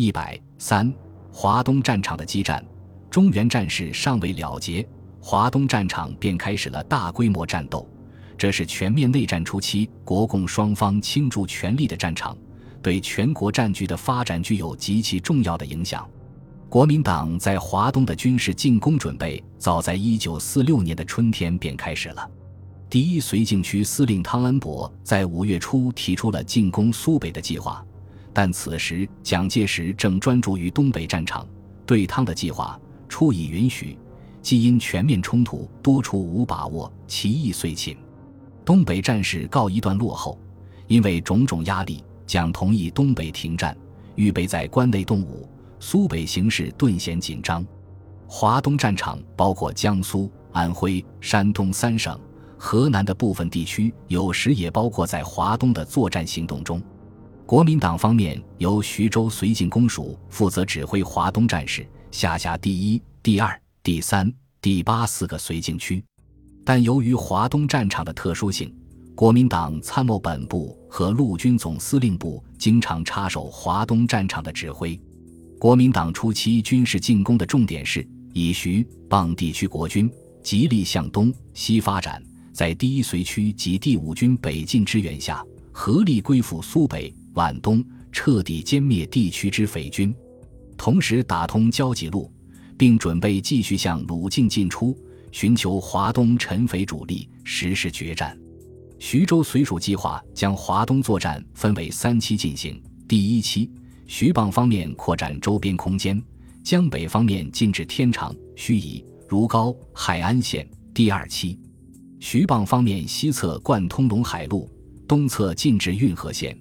一百三，华东战场的激战，中原战事尚未了结，华东战场便开始了大规模战斗。这是全面内战初期国共双方倾注全力的战场，对全国战局的发展具有极其重要的影响。国民党在华东的军事进攻准备，早在一九四六年的春天便开始了。第一绥靖区司令汤恩伯在五月初提出了进攻苏北的计划，但此时蒋介石正专注于东北战场，对汤的计划初已允许，既因全面冲突多处无把握，其意遂寝。东北战事告一段落后，因为种种压力，蒋同意东北停战，预备在关内动武。苏北形势顿显紧张，华东战场包括江苏、安徽、山东三省。河南的部分地区有时也包括在华东的作战行动中。国民党方面由徐州绥靖公署负责指挥华东战事，下辖第一、第二、第三、第八四个绥靖区。但由于华东战场的特殊性，国民党参谋本部和陆军总司令部经常插手华东战场的指挥。国民党初期军事进攻的重点是以徐蚌地区国军极力向东西发展。在第一绥区及第五军北进支援下，合力归附苏北、皖东，彻底歼灭地区之匪军，同时打通交济路，并准备继续向鲁境进出，寻求华东陈匪主力，实施决战。徐州绥署计划将华东作战分为三期进行：第一期，徐蚌方面扩展周边空间，江北方面进至天长、盱眙、如皋、海安县；第二期。徐蚌方面西侧贯通陇海路，东侧进至运河县；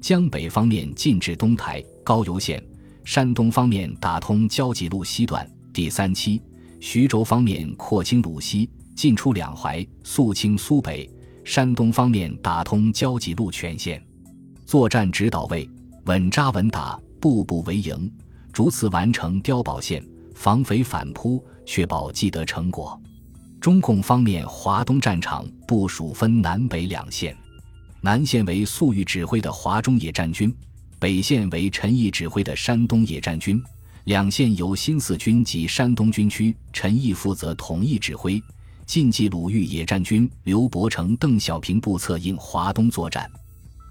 江北方面进至东台、高邮县；山东方面打通交济路西段。第三期，徐州方面扩清鲁西，进出两淮，肃清苏北；山东方面打通交济路全线。作战指导为稳扎稳打，步步为营，逐次完成碉堡线，防匪反扑，确保既得成果。中共方面，华东战场部署分南北两线，南线为粟裕指挥的华中野战军，北线为陈毅指挥的山东野战军。两线由新四军及山东军区陈毅负责统一指挥。晋冀鲁豫野战军刘伯承、邓小平部策应华东作战。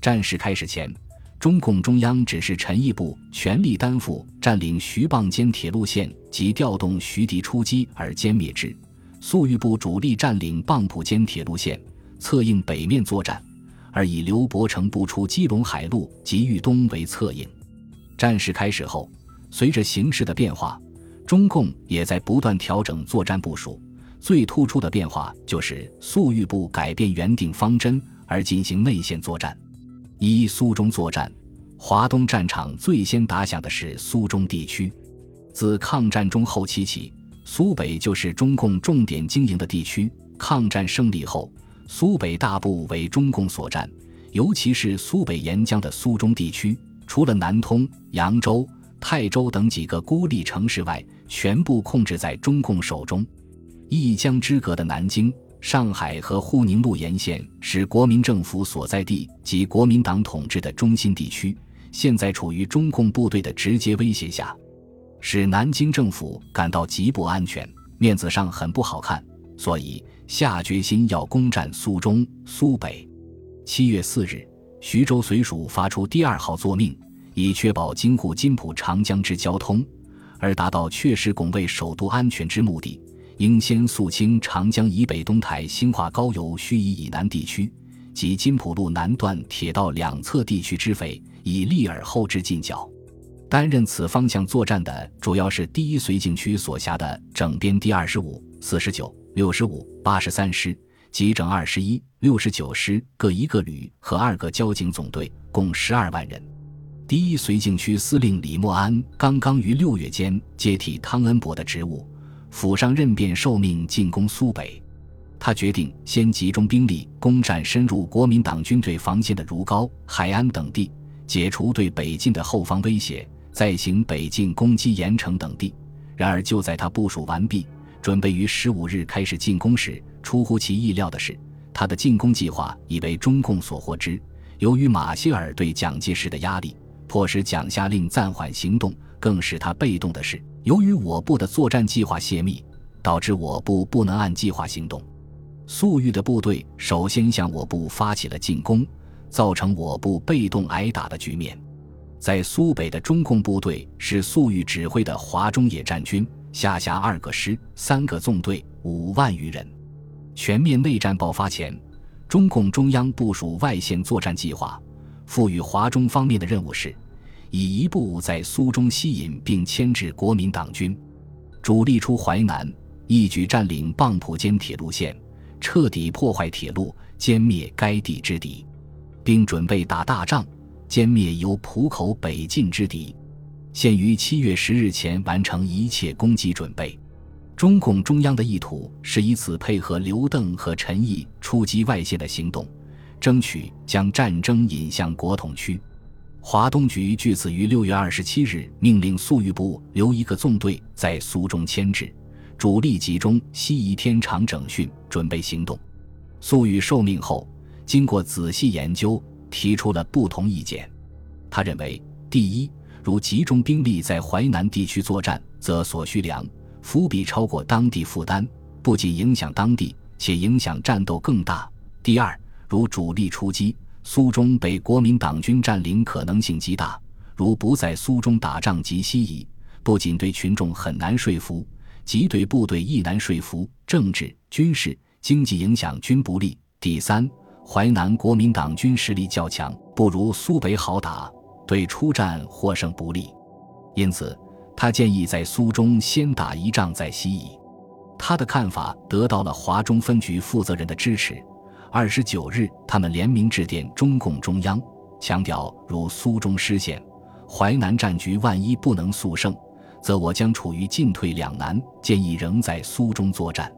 战事开始前，中共中央指示陈毅部全力担负占领徐蚌间铁路线及调动徐敌出击而歼灭之。粟裕部主力占领蚌埠间铁路线，策应北面作战，而以刘伯承部出基隆海路及豫东为策应。战事开始后，随着形势的变化，中共也在不断调整作战部署。最突出的变化就是粟裕部改变原定方针，而进行内线作战。一苏中作战，华东战场最先打响的是苏中地区。自抗战中后期起。苏北就是中共重点经营的地区。抗战胜利后，苏北大部为中共所占，尤其是苏北沿江的苏中地区，除了南通、扬州、泰州等几个孤立城市外，全部控制在中共手中。一江之隔的南京、上海和沪宁路沿线是国民政府所在地及国民党统治的中心地区，现在处于中共部队的直接威胁下。使南京政府感到极不安全，面子上很不好看，所以下决心要攻占苏中、苏北。七月四日，徐州绥署发出第二号作命，以确保京沪津浦长江之交通，而达到确实拱卫首都安全之目的，应先肃清长江以北东台兴化高邮盱眙以南地区及津浦路南段铁道两侧地区之匪，以立而后至近剿。担任此方向作战的主要是第一绥靖区所辖的整编第二十五、四十九、六十五、八十三师及整二十一、六十九师各一个旅和二个交警总队，共十二万人。第一绥靖区司令李默安刚刚于六月间接替汤恩伯的职务，府上任便受命进攻苏北。他决定先集中兵力攻占深入国民党军队防线的如皋、海安等地，解除对北进的后方威胁。再行北进攻击盐城等地，然而就在他部署完毕，准备于十五日开始进攻时，出乎其意料的是，他的进攻计划已被中共所获知。由于马歇尔对蒋介石的压力，迫使蒋下令暂缓行动。更使他被动的是，由于我部的作战计划泄密，导致我部不能按计划行动。粟裕的部队首先向我部发起了进攻，造成我部被动挨打的局面。在苏北的中共部队是粟裕指挥的华中野战军，下辖二个师、三个纵队，五万余人。全面内战爆发前。中共中央部署外线作战计划，赋予华中方面的任务是，以一部在苏中吸引并牵制国民党军，主力出淮南，一举占领蚌埠间铁路线，彻底破坏铁路，歼灭该地之敌，并准备打大仗，歼灭由浦口北进之敌，现于七月十日前完成一切攻击准备。中共中央的意图是以此配合刘邓和陈毅出击外线的行动，争取将战争引向国统区。华东局据此于六月二十七日命令粟裕部留一个纵队在苏中牵制，主力集中西夷天长整训，准备行动。粟裕受命后，经过仔细研究，提出了不同意见。他认为，第一，如集中兵力在淮南地区作战，则所需粮。伏笔超过当地负担，不仅影响当地，且影响战斗更大。第二，如主力出击，苏中被国民党军占领可能性极大。如不在苏中打仗及西移，不仅对群众很难说服，即对部队亦难说服。政治、军事、经济影响均不利。第三，淮南国民党军实力较强，不如苏北好打，对出战获胜不利。因此。他建议在苏中先打一仗再西移，他的看法得到了华中分局负责人的支持。二十九日，他们联名致电中共中央，强调如苏中失陷，淮南战局万一不能速胜，则我将处于进退两难，建议仍在苏中作战。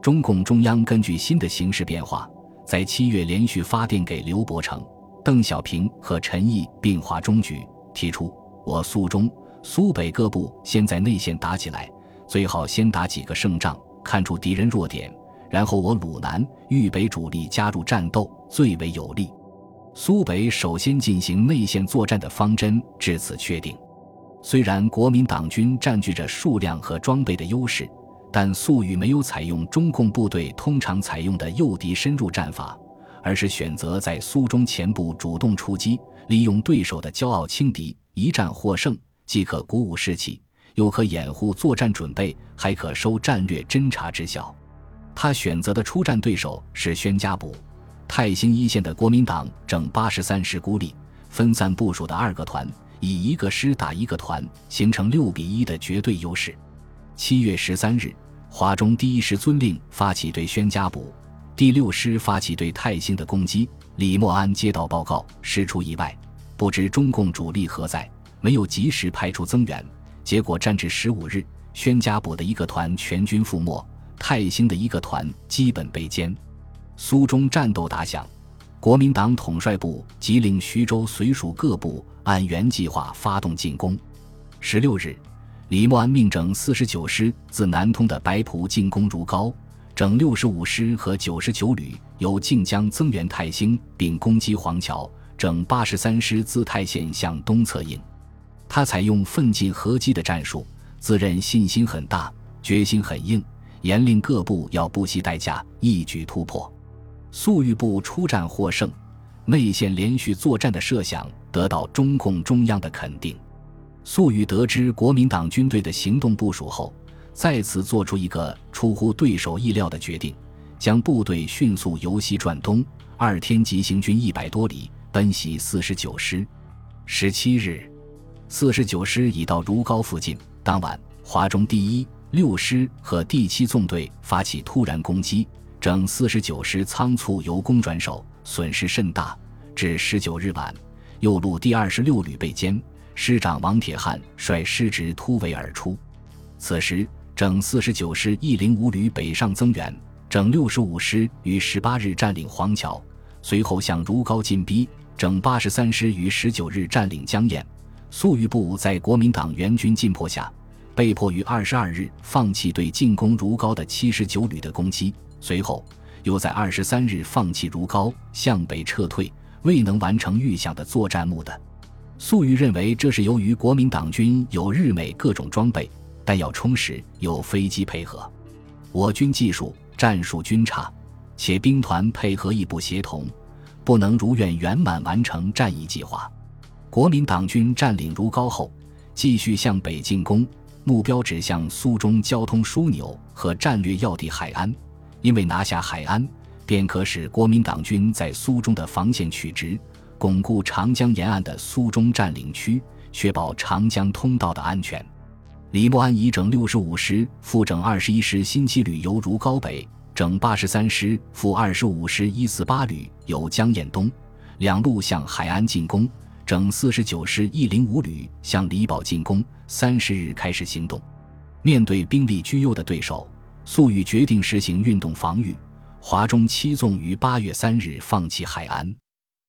中共中央根据新的形势变化，在七月连续发电给刘伯承、邓小平和陈毅，并华中局提出：我苏中。苏北各部先在内线打起来，最好先打几个胜仗，看出敌人弱点，然后我鲁南、豫北主力加入战斗，最为有利。苏北首先进行内线作战的方针至此确定。虽然国民党军占据着数量和装备的优势，但粟裕没有采用中共部队通常采用的诱敌深入战法，而是选择在苏中前部主动出击，利用对手的骄傲轻敌，一战获胜。既可鼓舞士气，又可掩护作战准备，还可收战略侦察之效。他选择的出战对手是宣家堡、泰兴一线的国民党整八十三师孤立分散部署的二个团，以一个师打一个团，形成六比一的绝对优势。七月十三日，华中第一师遵令发起对宣家堡，第六师发起对泰兴的攻击。李默安接到报告，师出意外，不知中共主力何在。没有及时派出增援，结果战至十五日，宣家堡的一个团全军覆没，泰兴的一个团基本被歼。苏中战斗打响，国民党统帅部即令徐州随属各部按原计划发动进攻。十六日，李默安命整四十九师自南通的白浦进攻如皋，整六十五师和九十九旅由靖江增援泰兴，并攻击黄桥，整八十三师自泰县向东侧应。他采用奋进合击的战术，自认信心很大，决心很硬，严令各部要不惜代价一举突破。粟裕部出战获胜，内线连续作战的设想得到中共中央的肯定。粟裕得知国民党军队的行动部署后，再次做出一个出乎对手意料的决定，将部队迅速由西转东，二天急行军一百多里，奔袭四十九师。十七日。四十九师已到如皋附近。当晚，华中第一、六师和第七纵队发起突然攻击，整四十九师仓促由攻转守，损失甚大。至十九日晚，右路第二十六旅被歼，师长王铁汉率师直突围而出。此时，整四十九师一零五旅北上增援，整六十五师于十八日占领黄桥，随后向如皋进逼。整八十三师于十九日占领江堰。粟裕部在国民党援军进迫下，被迫于二十二日放弃对进攻如皋的七十九旅的攻击，随后又在二十三日放弃如皋，向北撤退，未能完成预想的作战目的。粟裕认为这是由于国民党军有日美各种装备，但要充实，有飞机配合，我军技术战术均差，且兵团配合亦不协同，不能如愿圆满完成战役计划。国民党军占领如皋后，继续向北进攻，目标指向苏中交通枢纽和战略要地海安，因为拿下海安，便可使国民党军在苏中的防线取直。巩固长江沿岸的苏中占领区，确保长江通道的安全。李默安以整六十五师副整二十一师新七旅由如皋北，整八十三师副二十五师一四八旅由江堰东两路向海安进攻，整四十九师一零五旅向李堡进攻。三十日开始行动。面对兵力居优的对手，粟裕决定实行运动防御。华中七纵于八月三日放弃海安。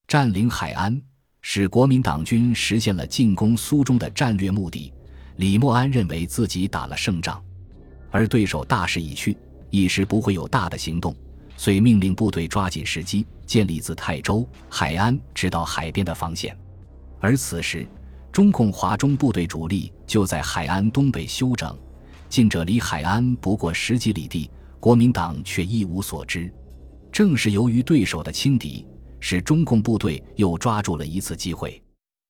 占领海安，使国民党军实现了进攻苏中的战略目的。李默安认为自己打了胜仗，而对手大势已去，一时不会有大的行动，遂命令部队抓紧时机，建立自泰州、海安直到海边的防线。而此时，中共华中部队主力就在海安东北休整，近者离海安不过十几里地，国民党却一无所知。正是由于对手的轻敌。使中共部队又抓住了一次机会。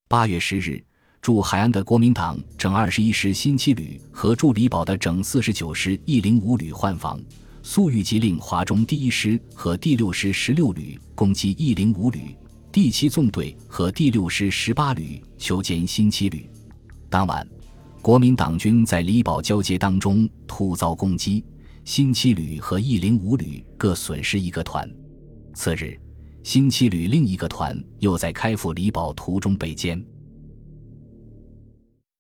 八月十日，驻海安的国民党整二十一师新七旅和驻李堡的整四十九师一零五旅换防，粟裕即令华中第一师和第六师十六旅攻击一零五旅，第七纵队和第六师十八旅求歼新七旅。当晚，国民党军在李堡交接当中突遭攻击，新七旅和一零五旅各损失一个团。次日。新七旅另一个团又在开赴李堡途中被歼。